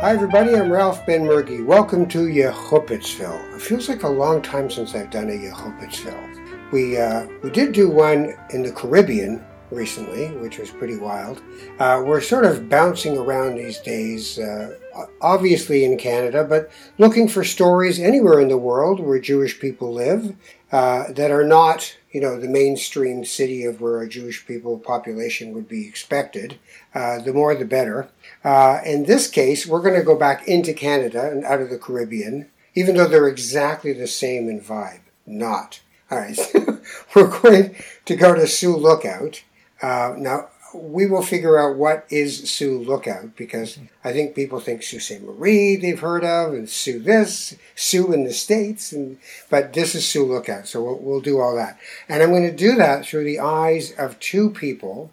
Hi, everybody. I'm Ralph Benmergui. Welcome to Yehupitzville. It feels like a long time since I've done a Yehupitzville. We uh, we did do one in the Caribbean recently, which was pretty wild. Uh, we're sort of bouncing around these days, uh, obviously in Canada, but looking for stories anywhere in the world where Jewish people live uh, that are not, you know, the mainstream city of where a Jewish people population would be expected. Uh, the more, the better. Uh, in this case, we're going to go back into Canada and out of the Caribbean, even though they're exactly the same in vibe. Not. All right, we're going to go to Sioux Lookout. Uh, now, we will figure out what is Sioux Lookout because I think people think Sault Ste. Marie they've heard of and Sioux this, Sioux in the States, and but this is Sioux Lookout, so we'll, we'll do all that. And I'm going to do that through the eyes of two people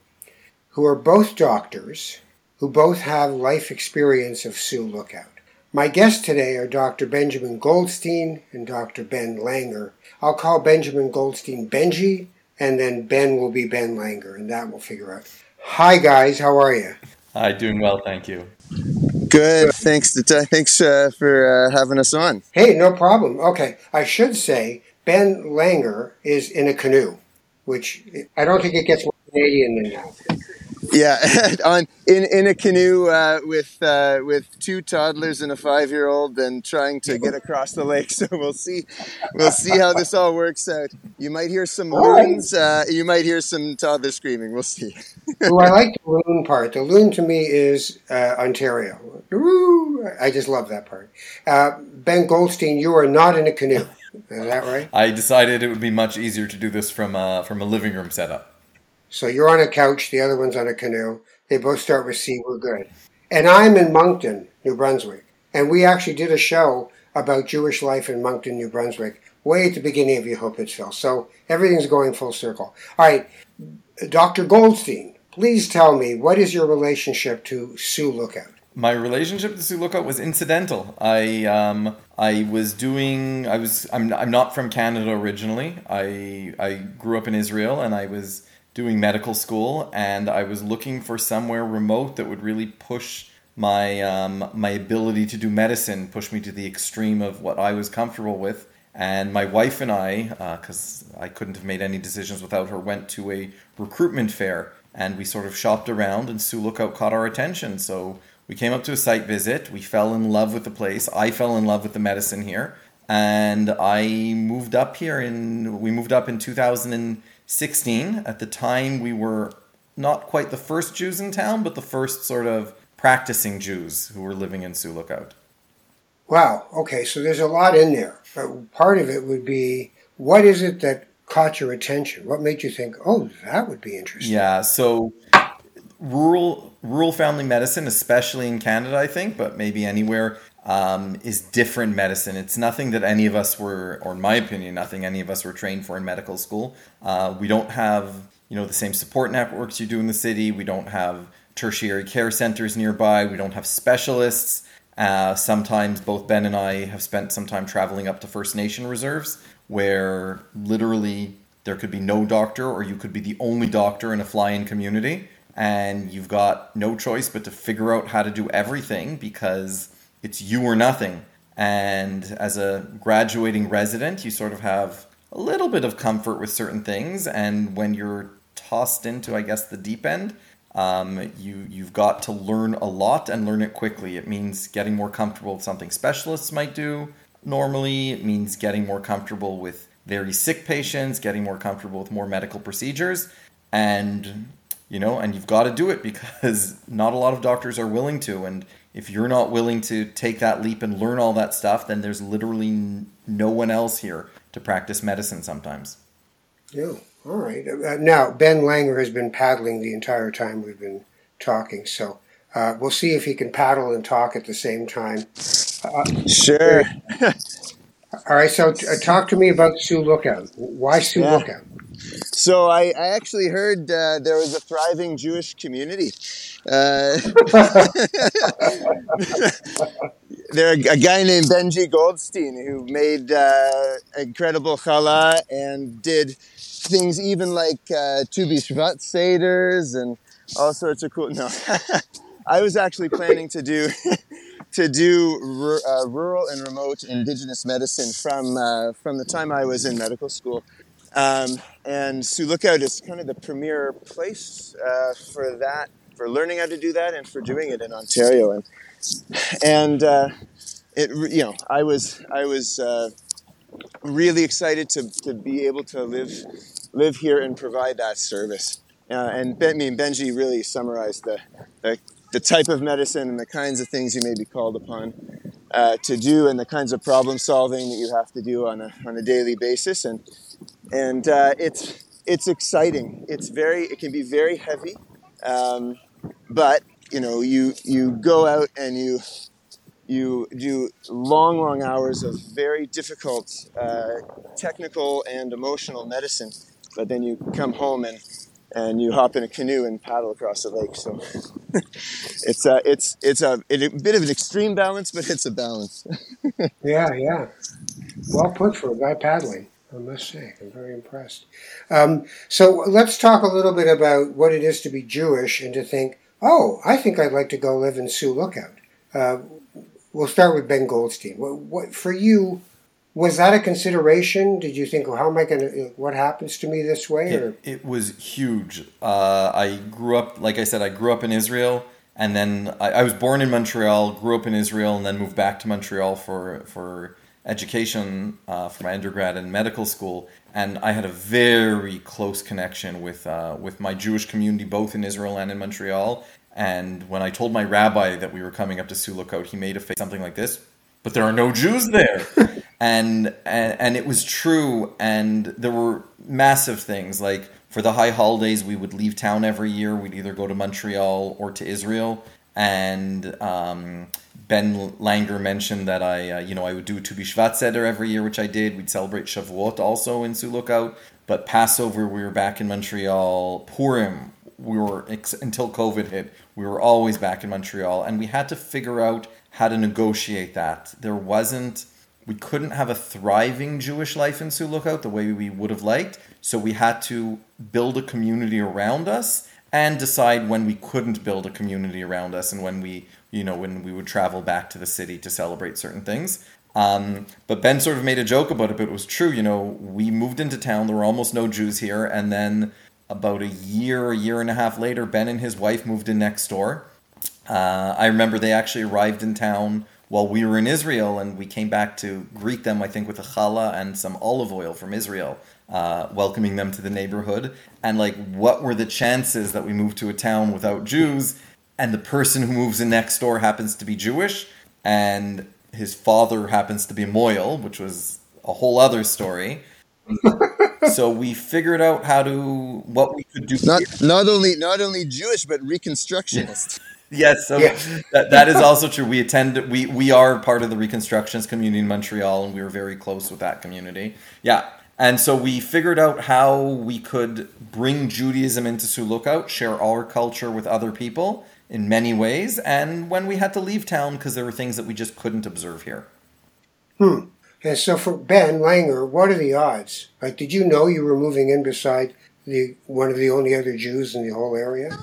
who are both doctors, who both have life experience of Sioux Lookout. My guests today are Dr. Benjamin Goldstein and Dr. Ben Langer. I'll call Benjamin Goldstein Benji, and then Ben will be Ben Langer, and that we'll figure out. Hi, guys. How are you? Hi, doing well, thank you. Good. Thanks. To, thanks uh, for uh, having us on. Hey, no problem. Okay, I should say Ben Langer is in a canoe, which I don't think it gets more Canadian than that. Yeah, on in in a canoe uh, with uh, with two toddlers and a five year old, and trying to get across the lake. So we'll see, we'll see how this all works out. You might hear some loons. Uh, you might hear some toddlers screaming. We'll see. oh, I like the loon part. The loon to me is uh, Ontario. Woo! I just love that part. Uh, ben Goldstein, you are not in a canoe. Is that right? I decided it would be much easier to do this from a, from a living room setup. So you're on a couch, the other one's on a canoe. They both start with C. We're good. And I'm in Moncton, New Brunswick. And we actually did a show about Jewish life in Moncton, New Brunswick, way at the beginning of Yehupitzville. So everything's going full circle. All right, Dr. Goldstein, please tell me what is your relationship to Sioux Lookout? My relationship to Sioux Lookout was incidental. I um, I was doing I was I'm I'm not from Canada originally. I I grew up in Israel and I was doing medical school, and I was looking for somewhere remote that would really push my um, my ability to do medicine, push me to the extreme of what I was comfortable with. And my wife and I, because uh, I couldn't have made any decisions without her, went to a recruitment fair, and we sort of shopped around, and Sioux Lookout caught our attention. So we came up to a site visit. We fell in love with the place. I fell in love with the medicine here, and I moved up here in. We moved up in 2000. And, 16. At the time, we were not quite the first Jews in town, but the first sort of practicing Jews who were living in Sioux Lookout. Wow. Okay, so there's a lot in there. But part of it would be what is it that caught your attention? What made you think, oh, that would be interesting? Yeah. So rural rural family medicine, especially in Canada, I think, but maybe anywhere, um, is different medicine. It's nothing that any of us were, or in my opinion, nothing any of us were trained for in medical school. Uh, we don't have, you know, the same support networks you do in the city. We don't have tertiary care centers nearby. We don't have specialists. Uh, sometimes both Ben and I have spent some time traveling up to First Nation reserves, where literally there could be no doctor, or you could be the only doctor in a fly-in community, and you've got no choice but to figure out how to do everything because it's you or nothing. And as a graduating resident, you sort of have a little bit of comfort with certain things. And when you're tossed into, I guess, the deep end, um, you you've got to learn a lot and learn it quickly. It means getting more comfortable with something specialists might do normally. It means getting more comfortable with very sick patients, getting more comfortable with more medical procedures, and you know, and you've got to do it because not a lot of doctors are willing to. And if you're not willing to take that leap and learn all that stuff, then there's literally no one else here to practice medicine sometimes. Yeah, all right. Uh, now, Ben Langer has been paddling the entire time we've been talking, so uh, we'll see if he can paddle and talk at the same time. Uh, sure. all right, so uh, talk to me about Sioux Lookout. Why Sioux yeah. Lookout? So I, I actually heard uh, there was a thriving Jewish community. Uh, there a guy named Benji Goldstein who made uh, incredible challah and did things even like uh, Tu B'Shvat seders and all sorts of cool. No, I was actually planning to do to do r- uh, rural and remote indigenous medicine from uh, from the time I was in medical school. Um, and Sioux Lookout is kind of the premier place uh, for that, for learning how to do that, and for doing it in Ontario. And and uh, it, you know, I was I was uh, really excited to, to be able to live live here and provide that service. Uh, and ben, I mean, Benji really summarized the, the, the type of medicine and the kinds of things you may be called upon uh, to do, and the kinds of problem solving that you have to do on a on a daily basis. And and uh, it's it's exciting. It's very it can be very heavy, um, but you know you you go out and you you do long, long hours of very difficult uh, technical and emotional medicine, but then you come home and and you hop in a canoe and paddle across the lake. So it's a, it's it's a, a bit of an extreme balance, but it's a balance. yeah, yeah. Well put for a guy paddling. I must say, I'm very impressed. Um, so let's talk a little bit about what it is to be Jewish and to think, oh, I think I'd like to go live in Sioux Lookout. Uh, we'll start with Ben Goldstein. What, what for you? Was that a consideration? Did you think, well, how am I going to? What happens to me this way? It, it, was huge. Uh, I grew up, like I said, I grew up in Israel, and then I, I, was born in Montreal, grew up in Israel, and then moved back to Montreal for for education uh, for my undergrad and medical school. And I had a very close connection with uh, with my Jewish community, both in Israel and in Montreal. And when I told my rabbi that we were coming up to Lookout, he made a face something like this. But there are no Jews there, and, and and it was true. And there were massive things like for the high holidays, we would leave town every year. We'd either go to Montreal or to Israel. And um, Ben Langer mentioned that I, uh, you know, I would do Tu B'Shvat every year, which I did. We'd celebrate Shavuot also in Sioux Lookout. But Passover, we were back in Montreal. Purim, we were until COVID hit we were always back in Montreal, and we had to figure out how to negotiate that. There wasn't, we couldn't have a thriving Jewish life in Sioux Lookout the way we would have liked. So we had to build a community around us and decide when we couldn't build a community around us and when we, you know, when we would travel back to the city to celebrate certain things. Um, but Ben sort of made a joke about it, but it was true. You know, we moved into town, there were almost no Jews here, and then about a year, a year and a half later, Ben and his wife moved in next door. Uh, I remember they actually arrived in town while we were in Israel, and we came back to greet them, I think, with a challah and some olive oil from Israel, uh, welcoming them to the neighborhood. And like, what were the chances that we moved to a town without Jews, and the person who moves in next door happens to be Jewish, and his father happens to be mohel, which was a whole other story so we figured out how to what we could do. Not here. not only not only Jewish but Reconstructionist. yes, so yeah. that, that is also true. We attend we we are part of the Reconstructionist community in Montreal, and we were very close with that community. Yeah. And so we figured out how we could bring Judaism into Sioux Lookout, share our culture with other people in many ways, and when we had to leave town because there were things that we just couldn't observe here. Hmm. And so for Ben Langer, what are the odds? Like, did you know you were moving in beside the one of the only other Jews in the whole area?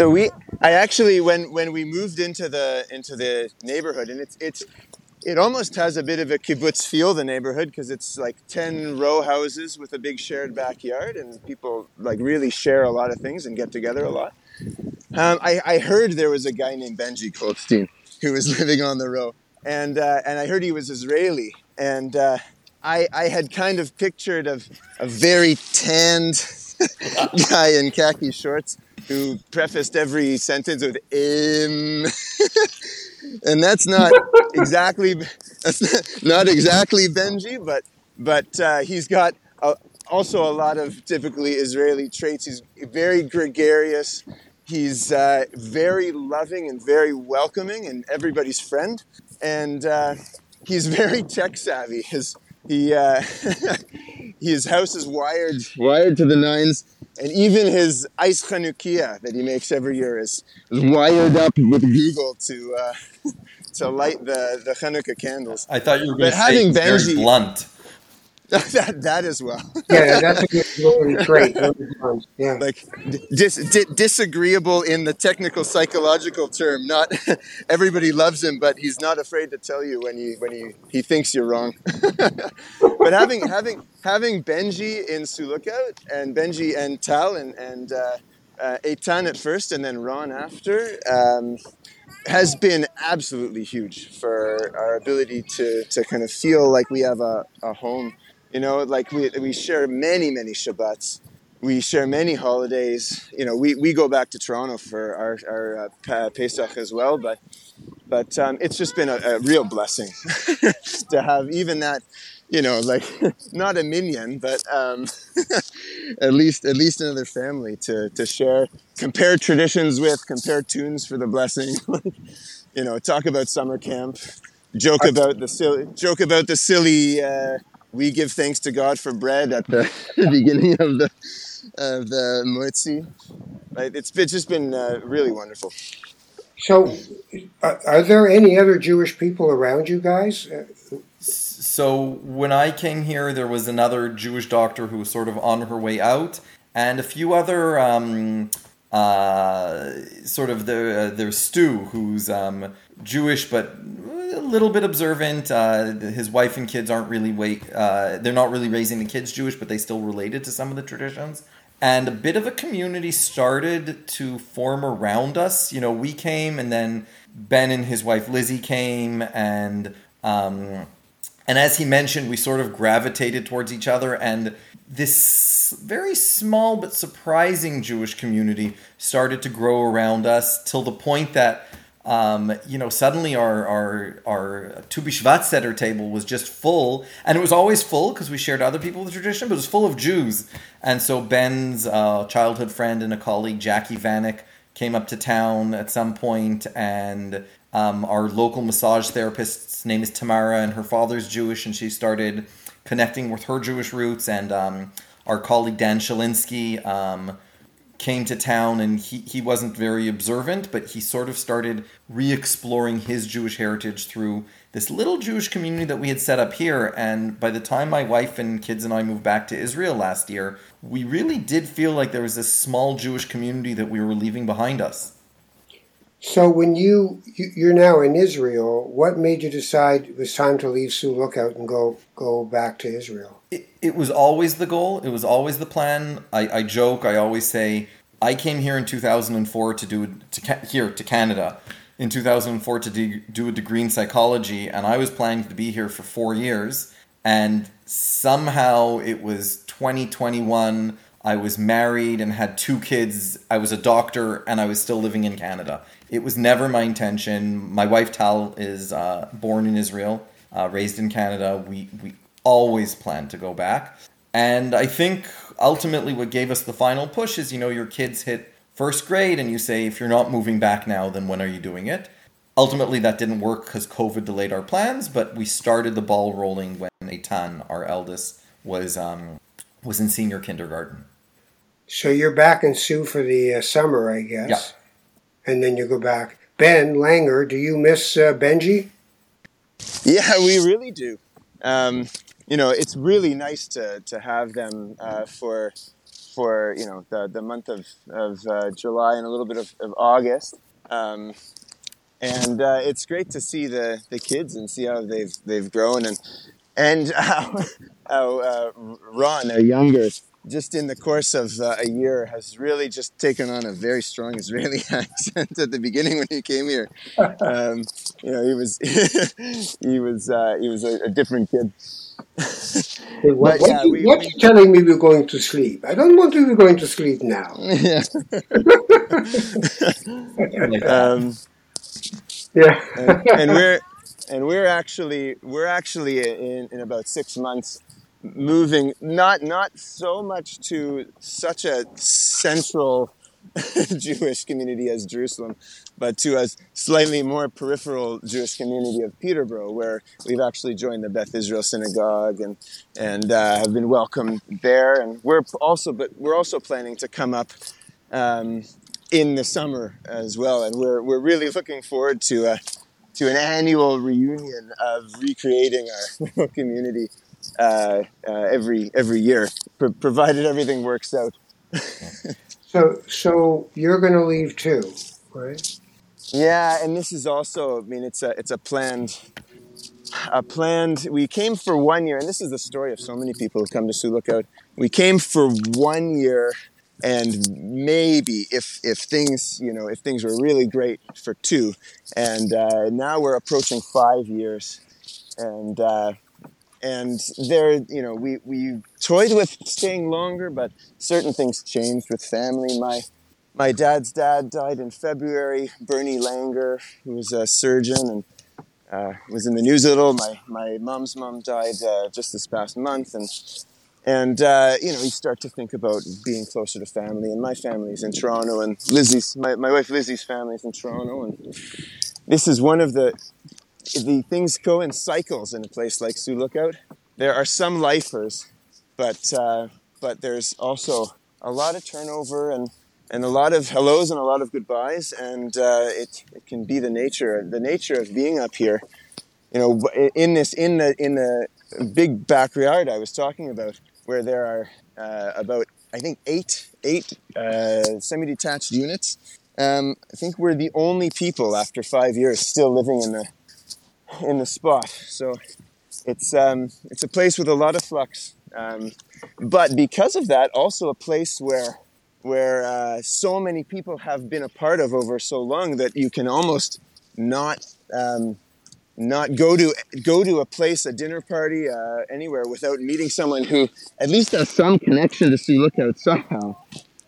Uh, we, I actually, when when we moved into the into the neighborhood, and it's it's it almost has a bit of a kibbutz feel, the neighborhood, because it's like 10 row houses with a big shared backyard, and people like really share a lot of things and get together a lot. Um, I, I, heard there was a guy named Benji Goldstein who was living on the row and uh, and I heard he was Israeli, and uh, I I had kind of pictured of a very tanned guy in khaki shorts who prefaced every sentence with "im," and that's not exactly that's not, exactly Benji, but but uh, he's got a, also a lot of typically Israeli traits. He's very gregarious. He's uh, very loving and very welcoming and everybody's friend and uh, he's very tech savvy. His he uh, his house is wired wired to the nines, and even his ice Chanukia that he makes every year is, wired up with Google to uh, to light the the Chanukah candles. I thought you were going to say having Benji, very blunt. that that as well. yeah, that's a good Israeli trait. Yeah, like dis, di, disagreeable in the technical psychological term. Not everybody loves him, but he's not afraid to tell you when he when he, he thinks you're wrong. but having having having Benji in Sioux Lookout and Benji and Tal and and uh, uh, Eitan at first and then Ron after. Um, has been absolutely huge for our ability to, to kind of feel like we have a, a home. You know, like we, we share many, many Shabbats. We share many holidays. You know, we, we go back to Toronto for our, our uh, Pesach as well, but but um, it's just been a, a real blessing to have even that you know, like not a minyan, but um, at least at least another family to to share, compare traditions with, compare tunes for the blessing. you know, talk about summer camp, joke about the silly, joke about the silly. Uh, we give thanks to God for bread at the beginning of the of the motzi. Right? It's, it's just been uh, really wonderful. So, are there any other Jewish people around you guys? So when I came here, there was another Jewish doctor who was sort of on her way out, and a few other um, uh, sort of the uh, there's Stu who's um, Jewish but a little bit observant. Uh, his wife and kids aren't really wait. Uh, they're not really raising the kids Jewish, but they still related to some of the traditions. And a bit of a community started to form around us. You know, we came, and then Ben and his wife Lizzie came, and um, and as he mentioned, we sort of gravitated towards each other, and this very small but surprising Jewish community started to grow around us till the point that. Um, you know, suddenly our our our Tu table was just full, and it was always full because we shared other people the tradition, but it was full of Jews. And so Ben's uh, childhood friend and a colleague, Jackie Vanek, came up to town at some point, and um, our local massage therapist's name is Tamara, and her father's Jewish, and she started connecting with her Jewish roots. And um, our colleague Dan Shalinsky um, came to town, and he, he wasn't very observant, but he sort of started re exploring his Jewish heritage through this little Jewish community that we had set up here. And by the time my wife and kids and I moved back to Israel last year, we really did feel like there was this small Jewish community that we were leaving behind us. So when you you're now in Israel, what made you decide it was time to leave Sioux Lookout and go go back to Israel? It, it was always the goal. It was always the plan. I, I joke. I always say I came here in 2004 to do to here to Canada in 2004 to de- do a degree in psychology, and I was planning to be here for four years. And somehow it was 2021. I was married and had two kids. I was a doctor, and I was still living in Canada it was never my intention. My wife Tal is uh, born in Israel, uh, raised in Canada. We we always planned to go back, and I think ultimately what gave us the final push is you know your kids hit first grade, and you say if you're not moving back now, then when are you doing it? Ultimately, that didn't work because COVID delayed our plans, but we started the ball rolling when Eitan, our eldest, was um, was in senior kindergarten. So you're back in Sioux for the uh, summer, I guess. Yeah and then you go back. Ben Langer, do you miss uh, Benji? Yeah, we really do. Um, you know, it's really nice to, to have them uh, for for you know the, the month of, of uh, July and a little bit of, of August. Um, and uh, it's great to see the, the kids and see how they've they've grown and and how, how uh, Ron, our younger, just in the course of uh, a year has really just taken on a very strong Israeli accent at the beginning when he came here. Um, you know, he was he was uh, he was a, a different kid. Hey, what, but, yeah, you, what we, you telling me we're going to sleep? I don't want to be going to sleep now. Yeah. um, yeah. and, and, we're and we're actually we're actually in, in about six months moving not not so much to such a central Jewish community as Jerusalem, but to a slightly more peripheral Jewish community of Peterborough, where we've actually joined the Beth Israel Synagogue and and uh, have been welcomed there. And we're also, but we're also planning to come up um, in the summer as well. And we're we're really looking forward to a to an annual reunion of recreating our community uh, uh, every every year, provided everything works out. so so you're going to leave too, right? Yeah, and this is also. I mean, it's a it's a planned. A planned. We came for one year, and this is the story of so many people who come to Sioux Lookout. We came for one year and maybe if if things you know if things were really great for two and uh, now we're approaching five years and uh, and there you know we we toyed with staying longer but certain things changed with family. My my dad's dad died in February. Bernie Langer who was a surgeon and uh, was in the news a little. My my mom's mom died uh, just this past month. And and uh, you know you start to think about being closer to family. And my family's in toronto and lizzie's my, my wife lizzie's family's in toronto. And this is one of the the things go in cycles in a place like sioux lookout there are some lifers but uh, but there's also a lot of turnover and and a lot of hellos and a lot of goodbyes and uh, it, it can be the nature the nature of being up here you know in this in the in the big backyard i was talking about where there are uh, about I think eight eight uh, semi-detached units. Um, I think we're the only people after five years still living in the in the spot. So it's um, it's a place with a lot of flux, um, but because of that, also a place where where uh, so many people have been a part of over so long that you can almost not um, not go to go to a place, a dinner party, uh, anywhere without meeting someone who at least has some connection to Sioux Lookout somehow.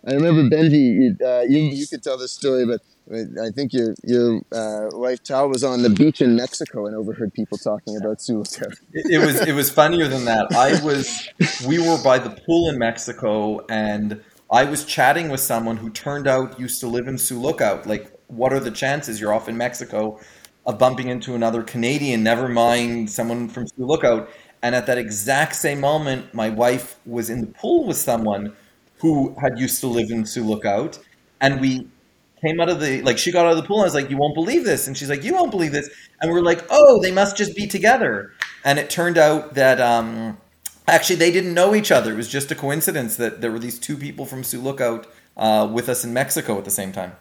I remember Benji, uh, you you could tell this story, but I think your your uh, wife Tal was on the beach in Mexico and overheard people talking about Lookout. it, it was it was funnier than that. I was we were by the pool in Mexico and I was chatting with someone who turned out used to live in Lookout. Like, what are the chances you're off in Mexico? of bumping into another Canadian, never mind someone from Lookout. And at that exact same moment, my wife was in the pool with someone who had used to live in Lookout. And we came out of the, like, she got out of the pool. And I was like, You won't believe this. And she's like, You won't believe this. And we are like, Oh, they must just be together. And it turned out that, um, actually, they didn't know each other. It was just a coincidence that there were these two people from Sioux Lookout uh, with us in Mexico at the same time.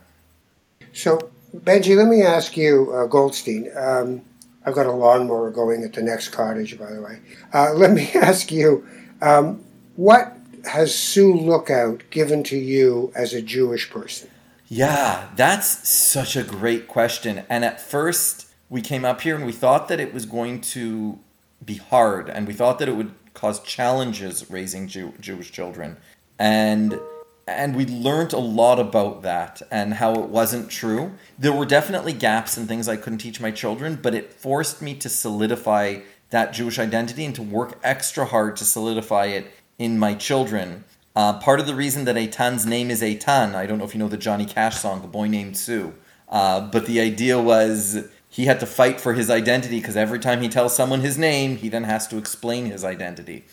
So Benji, let me ask you, uh, Goldstein. Um, I've got a lawnmower going at the next cottage, by the way. Uh, let me ask you, um, what has Sioux Lookout given to you as a Jewish person? Yeah, that's such a great question. And at first, we came up here and we thought that it was going to be hard, and we thought that it would cause challenges raising Jew- Jewish children. And and we learned a lot about that and how it wasn't true. There were definitely gaps and things I couldn't teach my children, but it forced me to solidify that Jewish identity and to work extra hard to solidify it in my children. Uh, part of the reason that Eitan's name is Eitan, I don't know if you know the Johnny Cash song, The Boy Named Sue, uh, but the idea was he had to fight for his identity because every time he tells someone his name, he then has to explain his identity.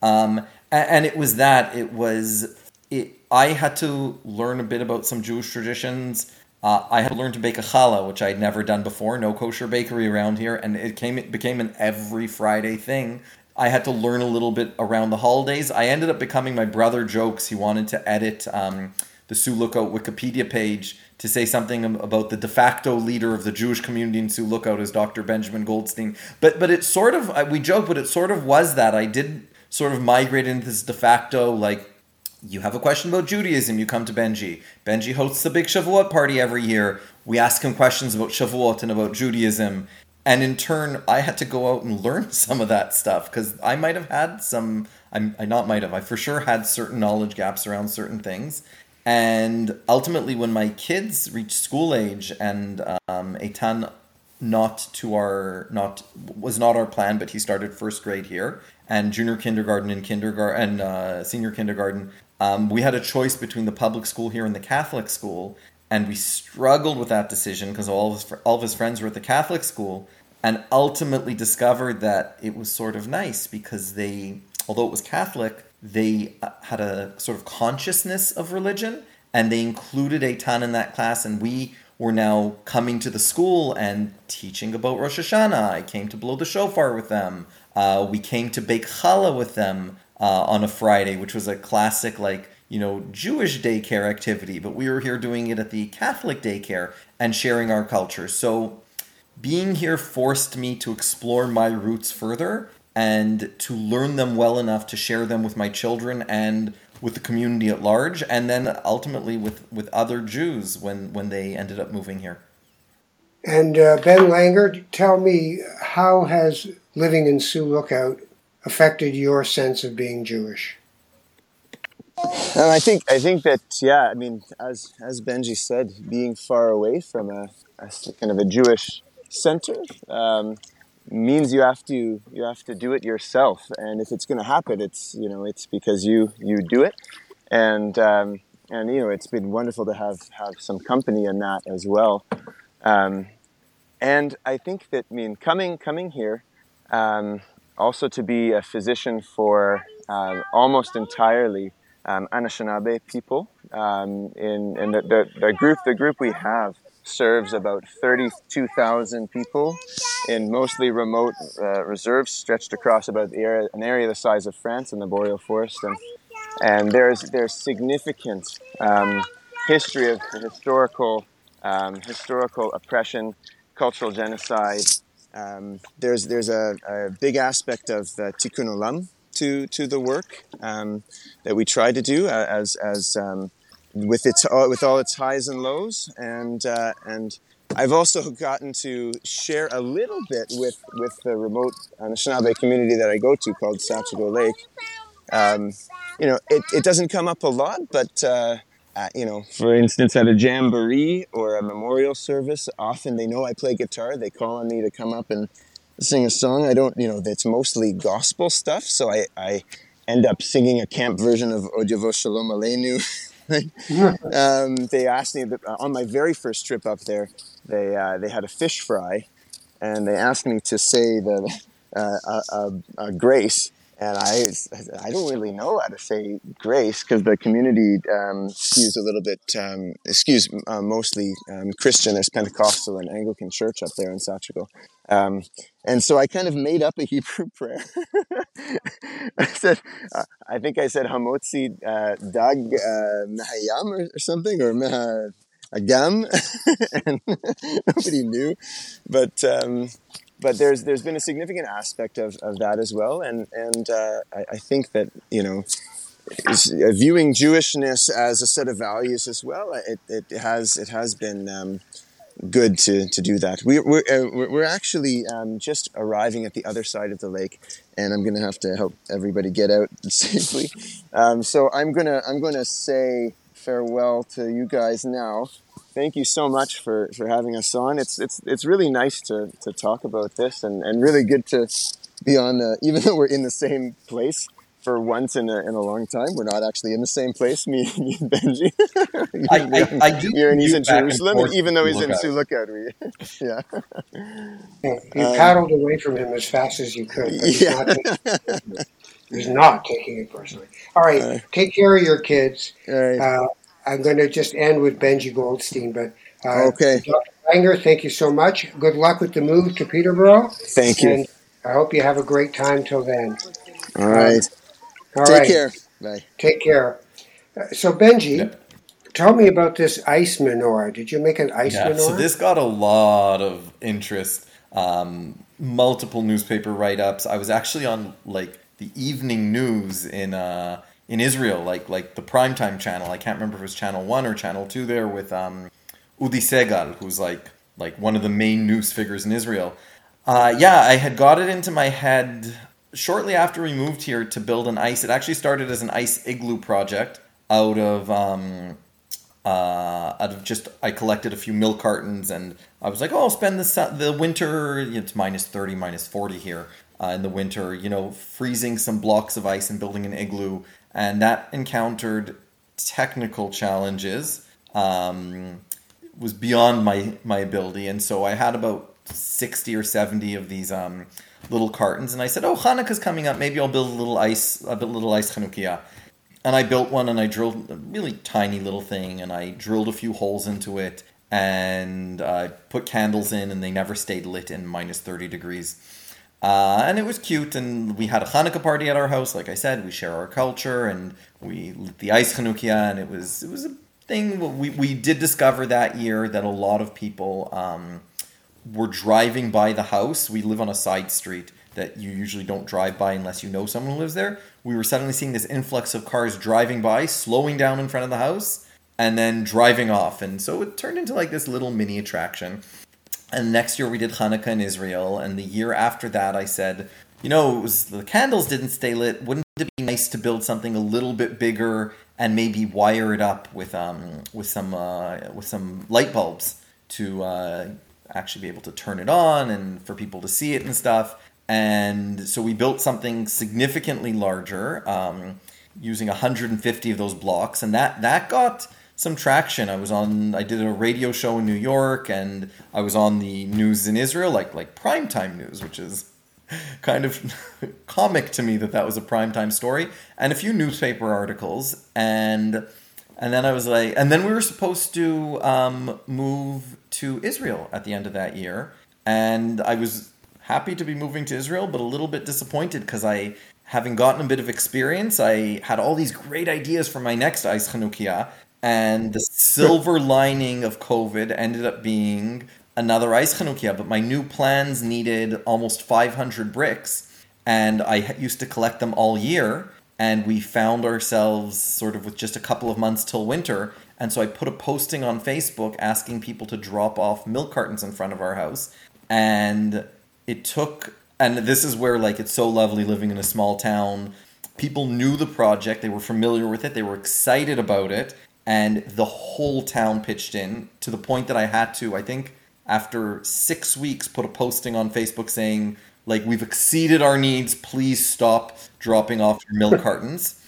Um, and, it was that, it was it, I had to learn a bit about some Jewish traditions. Uh, I had to learn to bake a challah, which I had never done before. No kosher bakery around here, and it came it became an every Friday thing. I had to learn a little bit around the holidays. I ended up becoming my brother jokes. He wanted to edit um, the Lookout Wikipedia page to say something about the de facto leader of the Jewish community in Lookout as Dr. Benjamin Goldstein. But but it sort of we joke, but it sort of was that I did sort of migrate into this de facto like you have a question about Judaism, you come to Benji. Benji hosts the big Shavuot party every year. We ask him questions about Shavuot and about Judaism. And in turn, I had to go out and learn some of that stuff because I might have had some, I'm, I not might have, I for sure had certain knowledge gaps around certain things. And ultimately, when my kids reached school age and um, Eitan not to our not was not our plan, but he started first grade here and junior kindergarten and kindergarten and uh, senior kindergarten um, we had a choice between the public school here and the Catholic school, and we struggled with that decision because all of his, all of his friends were at the Catholic school, and ultimately discovered that it was sort of nice because they, although it was Catholic, they uh, had a sort of consciousness of religion, and they included a ton in that class, and we were now coming to the school and teaching about Rosh Hashanah. I came to blow the shofar with them. Uh, we came to bake challah with them uh, on a Friday, which was a classic, like, you know, Jewish daycare activity, but we were here doing it at the Catholic daycare and sharing our culture. So being here forced me to explore my roots further and to learn them well enough to share them with my children and with the community at large and then ultimately with, with other Jews when, when they ended up moving here. And uh, Ben Langer, tell me, how has living in Sioux Lookout affected your sense of being Jewish? And I think I think that yeah, I mean, as as Benji said, being far away from a, a kind of a Jewish center um, means you have to you have to do it yourself. And if it's going to happen, it's you know it's because you you do it. And um, and you know it's been wonderful to have have some company in that as well. Um, and I think that I mean coming coming here, um, also to be a physician for um, almost entirely um, Anishinaabe people. Um, in in the, the, the, group the group we have serves about 32,000 people in mostly remote uh, reserves stretched across about area, an area the size of France in the boreal forest and and there's there's significant um, history of historical um, historical oppression, cultural genocide. Um, there's there's a, a, big aspect of uh, tikkun olam, to to the work um, that we try to do uh, as as um, with its uh, with all its highs and lows and uh, and I've also gotten to share a little bit with with the remote Anishinaabe community that I go to called Sachigo Lake. Um, you know, it, it doesn't come up a lot, but uh, uh, you know, for instance, at a jamboree or a memorial service, often they know I play guitar. They call on me to come up and sing a song. I don't, you know, that's mostly gospel stuff. So I, I end up singing a camp version of Od Yavo Shalom Aleinu. um, they asked me uh, on my very first trip up there. They uh, they had a fish fry, and they asked me to say the uh, grace and I, I don't really know how to say grace because the community um, skews a little bit, um, skews uh, mostly um, Christian. There's Pentecostal and Anglican church up there in Sachigo. Um, and so I kind of made up a Hebrew prayer. I said, uh, I think I said Hamotzi uh, Dag uh, Mehayam or, or, something, or Agam, and nobody knew. But um, but there's there's been a significant aspect of, of that as well, and and uh, I, I, think that you know viewing Jewishness as a set of values as well, it, it has it has been um, good to, to do that. We, we're uh, we're actually um, just arriving at the other side of the lake, and I'm going to have to help everybody get out safely. Um, so I'm gonna I'm gonna say farewell to you guys now thank you so much for, for having us on. It's it's it's really nice to, to talk about this and, and really good to be on the, even though we're in the same place for once in a, in a long time. We're not actually in the same place, me, me and Benji. I, I, I, do You're in, he's in Jerusalem, and even though he's in Sioux Lookout. We, yeah. yeah. You um, paddled away from him as fast as you could. Yeah. He's not taking it personally. All right, uh, take care of your kids. All right. Uh, I'm going to just end with Benji Goldstein, but uh, okay. Dr. Langer, thank you so much. Good luck with the move to Peterborough. Thank you. And I hope you have a great time till then. All right. All Take right. care. Bye. Take care. Uh, so, Benji, yep. tell me about this ice menorah. Did you make an ice yeah, menorah? So, this got a lot of interest, um, multiple newspaper write ups. I was actually on like the evening news in. Uh, in Israel, like like the primetime channel. I can't remember if it was channel one or channel two there with um, Udi Segal, who's like like one of the main news figures in Israel. Uh, yeah, I had got it into my head shortly after we moved here to build an ice. It actually started as an ice igloo project out of um, uh, out of just I collected a few milk cartons and I was like, oh, I'll spend the the winter. It's minus thirty, minus forty here uh, in the winter. You know, freezing some blocks of ice and building an igloo and that encountered technical challenges. Um, was beyond my my ability, and so I had about sixty or seventy of these um, little cartons, and I said, "Oh, Hanukkah's coming up. Maybe I'll build a little ice, a little ice Hanukkah." And I built one, and I drilled a really tiny little thing, and I drilled a few holes into it, and I uh, put candles in, and they never stayed lit in minus thirty degrees. Uh, and it was cute, and we had a Hanukkah party at our house. Like I said, we share our culture, and we lit the ice Chanukia, and it was it was a thing. We we did discover that year that a lot of people um, were driving by the house. We live on a side street that you usually don't drive by unless you know someone who lives there. We were suddenly seeing this influx of cars driving by, slowing down in front of the house, and then driving off. And so it turned into like this little mini attraction. And next year we did Hanukkah in Israel, and the year after that I said, you know, it was the candles didn't stay lit. Wouldn't it be nice to build something a little bit bigger and maybe wire it up with um with some uh, with some light bulbs to uh, actually be able to turn it on and for people to see it and stuff. And so we built something significantly larger, um, using 150 of those blocks, and that that got some traction. I was on, I did a radio show in New York, and I was on the news in Israel, like like primetime news, which is kind of comic to me that that was a primetime story, and a few newspaper articles, and and then I was like, and then we were supposed to um, move to Israel at the end of that year, and I was happy to be moving to Israel, but a little bit disappointed because I, having gotten a bit of experience, I had all these great ideas for my next Ice Chanukia, and the silver lining of COVID ended up being another Ice Chanukia, but my new plans needed almost 500 bricks, and I used to collect them all year, and we found ourselves sort of with just a couple of months till winter, and so I put a posting on Facebook asking people to drop off milk cartons in front of our house, and it took and this is where like it's so lovely living in a small town. People knew the project they were familiar with it they were excited about it and the whole town pitched in to the point that i had to i think after six weeks put a posting on facebook saying like we've exceeded our needs. Please stop dropping off your milk cartons.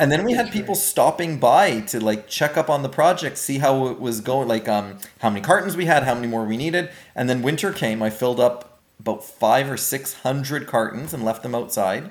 And then we had people stopping by to like check up on the project see how it was going like um how many cartons we had how many more we needed. And then winter came i filled up about five or six hundred cartons and left them outside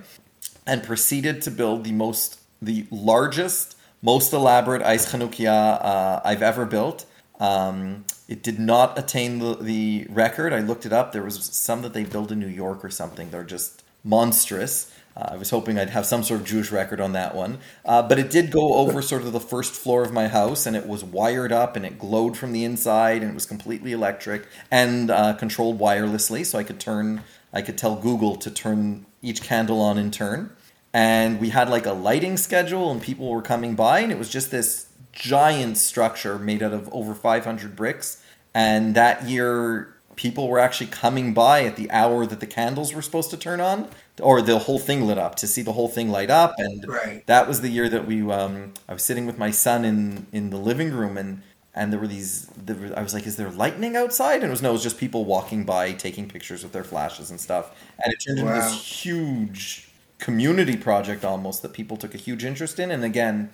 and proceeded to build the most the largest most elaborate ice chanukia uh, i've ever built um, it did not attain the, the record i looked it up there was some that they built in new york or something they're just monstrous uh, I was hoping I'd have some sort of Jewish record on that one. Uh, but it did go over sort of the first floor of my house, and it was wired up and it glowed from the inside, and it was completely electric and uh, controlled wirelessly. So I could turn, I could tell Google to turn each candle on in turn. And we had like a lighting schedule, and people were coming by, and it was just this giant structure made out of over 500 bricks. And that year, people were actually coming by at the hour that the candles were supposed to turn on or the whole thing lit up to see the whole thing light up and right. that was the year that we um, i was sitting with my son in in the living room and and there were these there were, i was like is there lightning outside and it was no it was just people walking by taking pictures with their flashes and stuff and it turned wow. into this huge community project almost that people took a huge interest in and again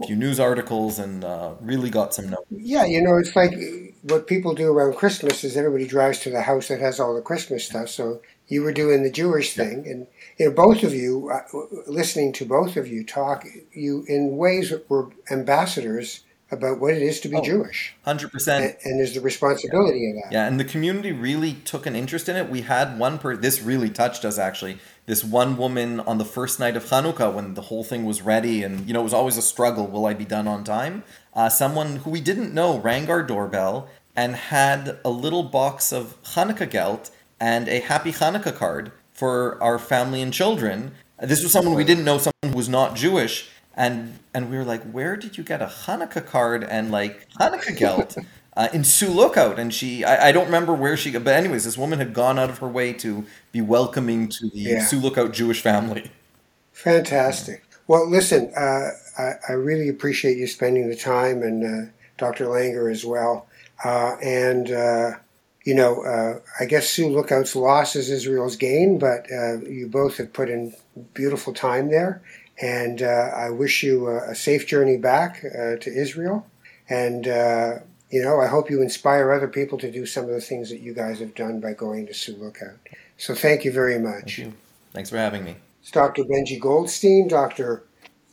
a few news articles and uh, really got some notes. Yeah, you know, it's like what people do around Christmas is everybody drives to the house that has all the Christmas stuff. So you were doing the Jewish thing, and you know, both of you, uh, listening to both of you talk, you in ways were ambassadors about what it is to be oh, Jewish. 100%. And, and, there's the responsibility yeah. of that. Yeah, and the community really took an interest in it. We had one per this really touched us actually. This one woman on the first night of Hanukkah when the whole thing was ready and you know it was always a struggle, will I be done on time? Uh, someone who we didn't know rang our doorbell and had a little box of Hanukkah gelt and a happy Hanukkah card for our family and children. This was someone we didn't know, someone who was not Jewish, and and we were like, "Where did you get a Hanukkah card and like Hanukkah gelt?" Uh, in Sioux Lookout, and she, I, I, don't remember where she, but anyways, this woman had gone out of her way to be welcoming to the yeah. Sioux Lookout Jewish family. Fantastic. Well, listen, uh, I, I, really appreciate you spending the time, and uh, Dr. Langer as well. Uh, and uh, you know, uh, I guess Sioux Lookout's loss is Israel's gain, but uh, you both have put in beautiful time there. And uh, I wish you a, a safe journey back uh, to Israel. And, uh, you know, I hope you inspire other people to do some of the things that you guys have done by going to Sioux Lookout. So thank you very much. Thank you. Thanks for having me. It's Dr. Benji Goldstein, Dr.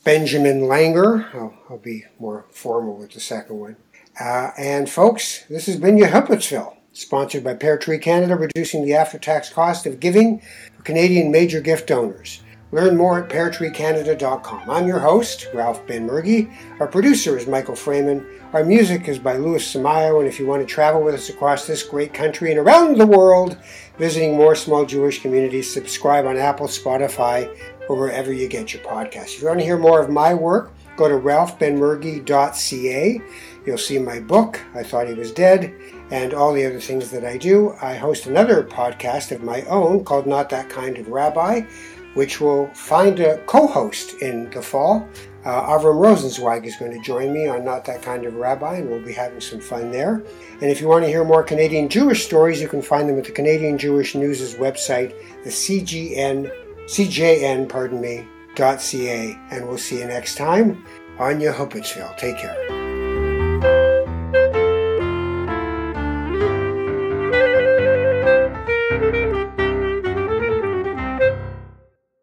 Benjamin Langer. I'll, I'll be more formal with the second one. Uh, and folks, this has been Yehupitzville. sponsored by Pear Tree Canada, reducing the after tax cost of giving for Canadian major gift donors. Learn more at peartreecanada.com. I'm your host, Ralph Benmergui. Our producer is Michael Freeman. Our music is by Louis Samayo. And if you want to travel with us across this great country and around the world, visiting more small Jewish communities, subscribe on Apple, Spotify, or wherever you get your podcasts. If you want to hear more of my work, go to ralphbenmergui.ca. You'll see my book, I Thought He Was Dead, and all the other things that I do. I host another podcast of my own called Not That Kind of Rabbi which will find a co-host in the fall. Uh, Avram Rosenzweig is going to join me on Not That Kind of Rabbi, and we'll be having some fun there. And if you want to hear more Canadian Jewish stories, you can find them at the Canadian Jewish News' website, the CGN, CJN, pardon me, dot .ca. And we'll see you next time on your Take care.